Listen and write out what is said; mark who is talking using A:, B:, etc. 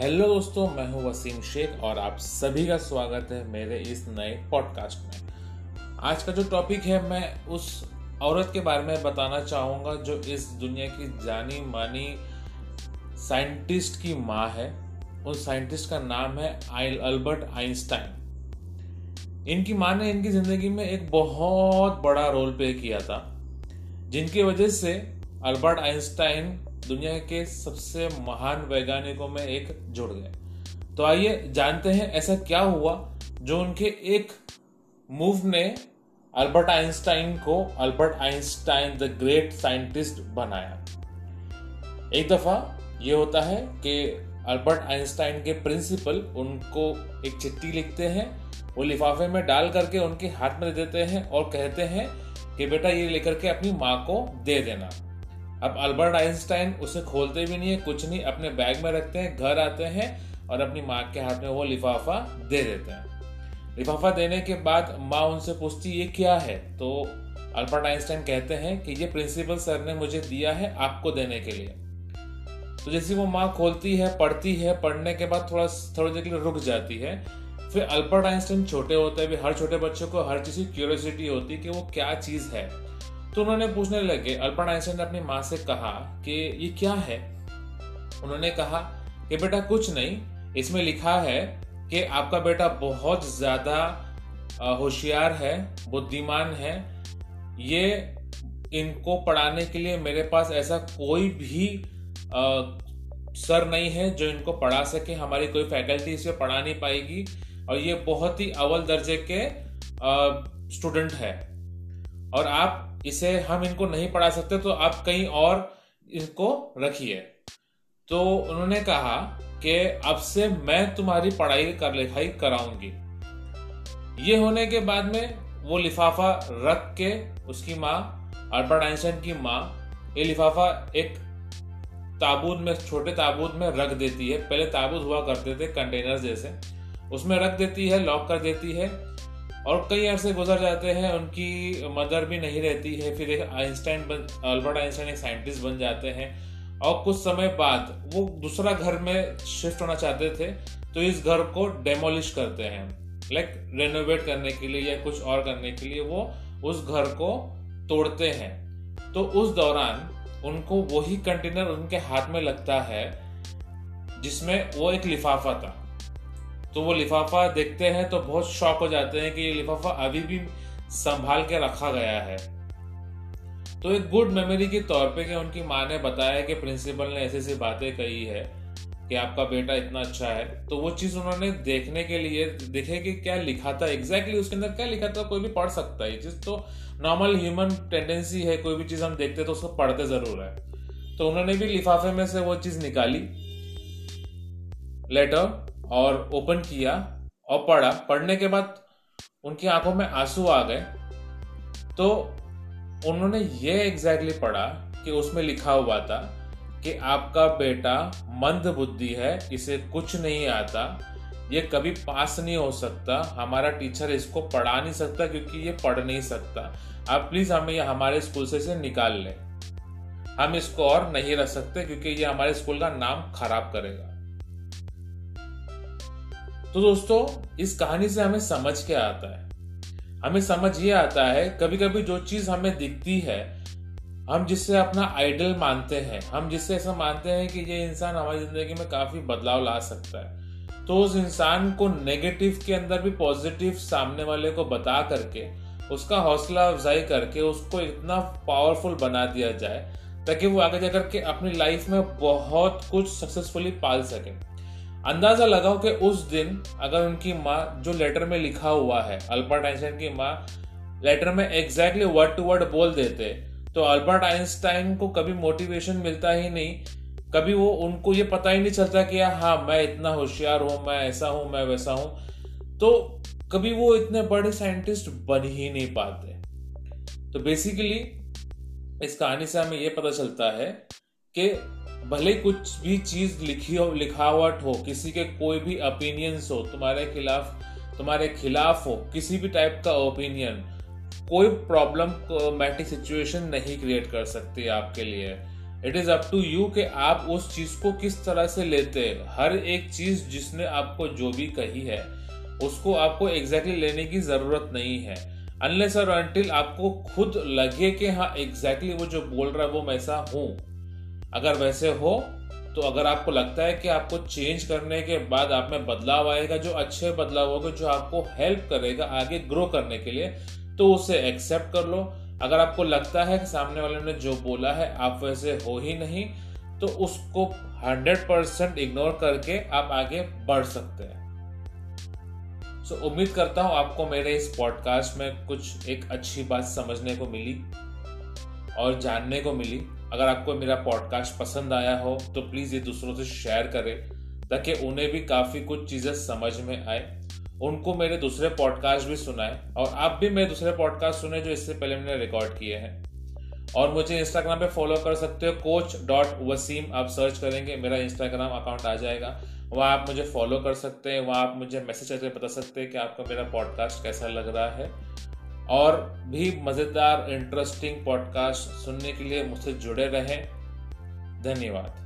A: Hello दोस्तों, मैं हूँ वसीम शेख और आप सभी का स्वागत है मेरे इस नए पॉडकास्ट में। आज का जो टॉपिक है, मैं उस औरत के बारे में बताना चाहूँगा जो इस दुनिया की जानी मानी साइंटिस्ट की माँ है। उस साइंटिस्ट का नाम है आइल अल्बर्ट आइंस्टाइन। इनकी माँ ने इनकी ज़िंदगी में एक बहुत बड़ा रोल प्ले किया था, जिनकी वजह से अल्बर्ट आइंस्टाइन दुनिया के सबसे महान वैज्ञानिकों में एक जुड़ गए। तो आइए जानते हैं ऐसा क्या हुआ जो उनके एक मूव ने अल्बर्ट आइंस्टाइन को Albert Einstein the great scientist बनाया। एक दफ़ा ये होता है कि अल्बर्ट आइंस्टाइन के प्रिंसिपल उनको एक चिट्ठी लिखते हैं, वो लिफाफे में डाल करके उनके हाथ में देते हैं और कहते हैं कि बेटा ये लेकर के अपनी माँ को दे देना। अब अल्बर्ट आइंस्टाइन उसे खोलते भी नहीं है, कुछ नहीं, अपने बैग में रखते हैं, घर आते हैं और अपनी माँ के हाथ में वो लिफाफा दे देते हैं। लिफाफा देने के बाद माँ उनसे पूछती, ये क्या है? तो अल्बर्ट आइंस्टाइन कहते हैं कि, ये प्रिंसिपल सर ने मुझे दिया है आपको देने के लिए। तो जैसे वो माँ खोलती है, पढ़ती है, पढ़ने के बाद थोड़ा, थोड़ी देर के लिए रुक जाती है, फिर अल्बर्ट आइंस्टाइन छोटे होते हैं हर छोटे बच्चों को हर चीज़ की क्यूरियोसिटी होती है कि वो क्या चीज़ है। तो उन्होंने पूछने लगे अल्बर्ट आइंस्टाइन ने अपनी माँ से कहा कि ये क्या है? उन्होंने कहा कि बेटा कुछ नहीं इसमें लिखा है कि आपका बेटा बहुत ज़्यादा होशियार है बुद्धिमान है। ये इनको पढ़ाने के लिए मेरे पास ऐसा कोई भी आ, सर नहीं है जो इनको पढ़ा सके। हमारी कोई फैकल्टी इसे पढ़ा नहीं पाएगी और ये बहुत ही अव्वल दर्जे के स्टूडेंट है। और आप इसे, हम इनको नहीं पढ़ा सकते तो आप कहीं और इनको रखिए। तो उन्होंने कहा कि अब से मैं तुम्हारी पढ़ाई कर, लिखाई कराऊँगी। ये होने के बाद में वो लिफाफा रख के उसकी माँ, अल्बर्ट आइंस्टाइन की माँ, ये लिफाफा एक ताबूत में, छोटे ताबूत में रख देती है। पहले ताबूत हुआ करते थे कंटेनर जैसे। उसमें रख देती है, लॉक कर देती है। और कई अरसे गुजर जाते हैं, उनकी मदर भी नहीं रहती है, फिर एक आइंस्टाइन बन, अल्बर्ट आइंस्टाइन एक साइंटिस्ट बन जाते हैं। और कुछ समय बाद वो दूसरा घर में शिफ्ट होना चाहते थे तो इस घर को डेमोलिश करते हैं। लाइक रेनोवेट करने के लिए या कुछ और करने के लिए वो उस घर को तोड़ते हैं। तो उस दौरान उनको वही कंटेनर उनके हाथ में लगता है, जिसमें वो एक लिफाफा था। तो वो लिफाफा देखते हैं तो बहुत शौक हो जाते हैं कि ये लिफाफा अभी भी संभाल के रखा गया है। तो एक गुड मेमोरी के तौर पे कि उनकी माँ ने बताया कि प्रिंसिपल ने ऐसी ऐसी बातें कही है कि आपका बेटा इतना अच्छा है। तो वो चीज़ उन्होंने देखने के लिए देखे कि क्या लिखा था एग्जैक्टली exactly उसके अंदर क्या लिखा था कोई भी पढ़ सकता है। ये चीज़ तो नॉर्मल ह्यूमन टेंडेंसी है, कोई भी चीज़ हम देखते तो उसको पढ़ते ज़रूर है। तो उन्होंने भी लिफाफे में से वो चीज़ निकाली। लेटर और ओपन किया और पढ़ा। पढ़ने के बाद उनकी आँखों में आँसू आ गए। तो उन्होंने ये एग्जैक्टली पढ़ा कि उसमें लिखा हुआ था कि आपका बेटा मंद बुद्धि है, इसे कुछ नहीं आता, ये कभी पास नहीं हो सकता, हमारा टीचर इसको पढ़ा नहीं सकता क्योंकि ये पढ़ नहीं सकता। आप प्लीज़ हमें ये हमारे स्कूल से इसे निकाल लें। हम इसको और नहीं रख सकते क्योंकि ये हमारे स्कूल का नाम खराब करेगा। तो दोस्तों, इस कहानी से हमें समझ क्या आता है। हमें समझ ये आता है कभी कभी जो चीज़ हमें दिखती है, हम जिससे अपना आइडल मानते हैं, हम जिससे ऐसा मानते हैं कि ये इंसान हमारी ज़िंदगी में काफ़ी बदलाव ला सकता है। तो उस इंसान को नेगेटिव के अंदर भी पॉजिटिव सामने वाले को बता करके, उसका हौसला अफजाई करके उसको इतना पावरफुल बना दिया जाए, ताकि वो आगे जाकर के अपनी लाइफ में बहुत कुछ सक्सेसफुली पाल सके। अंदाज़ा लगाओ कि उस दिन अगर उनकी माँ, जो लेटर में लिखा हुआ है, अल्बर्ट आइंस्टाइन की माँ लेटर में एग्जैक्टली वर्ड टू वर्ड बोल देते तो अल्बर्ट आइंस्टाइन को कभी मोटिवेशन मिलता ही नहीं। कभी वो उनको ये पता ही नहीं चलता कि हाँ मैं इतना होशियार हूँ, मैं ऐसा हूँ, मैं वैसा हूँ। तो कभी वो इतने बड़े साइंटिस्ट बन ही नहीं पाते। तो बेसिकली इस कहानी से हमें ये पता चलता है कि भले कुछ भी चीज़ लिखी हो, लिखावट हो, किसी के कोई भी ओपिनियंस हो, तुम्हारे खिलाफ तुम्हारे खिलाफ हो, किसी भी टाइप का ओपिनियन कोई प्रॉब्लम मैटिक सिचुएशन नहीं क्रिएट कर सकती आपके लिए। It is up to you कि आप उस चीज़ को किस तरह से लेते हर एक चीज़ जिसने आपको जो भी कही है, उसको आपको एग्जैक्टली exactly लेने की ज़रूरत नहीं है। अनलेस और अनटिल आपको खुद लगे कि हाँ एग्जैक्टली exactly वो जो बोल रहा है, वो वैसा हूँ। अगर वैसे हो तो अगर आपको लगता है कि आपको चेंज करने के बाद आप में बदलाव आएगा जो अच्छे बदलाव होगा जो आपको हेल्प करेगा आगे ग्रो करने के लिए तो उसे एक्सेप्ट कर लो। अगर आपको लगता है कि सामने वाले ने जो बोला है आप वैसे हो ही नहीं तो उसको 100 परसेंट इग्नोर करके आप आगे बढ़ सकते हैं। सो so, उम्मीद करता हूँ आपको मेरे इस पॉडकास्ट में कुछ एक अच्छी बात समझने को मिली और जानने को मिली। अगर आपको मेरा पॉडकास्ट पसंद आया हो तो प्लीज़ ये दूसरों से शेयर करें, ताकि उन्हें भी काफ़ी कुछ चीज़ें समझ में आए। उनको मेरे दूसरे पॉडकास्ट भी सुनाए, और आप भी मेरे दूसरे पॉडकास्ट सुने जो इससे पहले मैंने रिकॉर्ड किए हैं। और मुझे इंस्टाग्राम पे फॉलो कर सकते हो कोच डॉट वसीम आप सर्च करेंगे, मेरा इंस्टाग्राम अकाउंट आ जाएगा। वहाँ आप मुझे फॉलो कर सकते हैं, वहाँ आप मुझे मैसेज करके बता सकते हैं कि आपको मेरा पॉडकास्ट कैसा लग रहा है। और भी मज़ेदार इंटरेस्टिंग पॉडकास्ट सुनने के लिए मुझसे जुड़े रहें। धन्यवाद।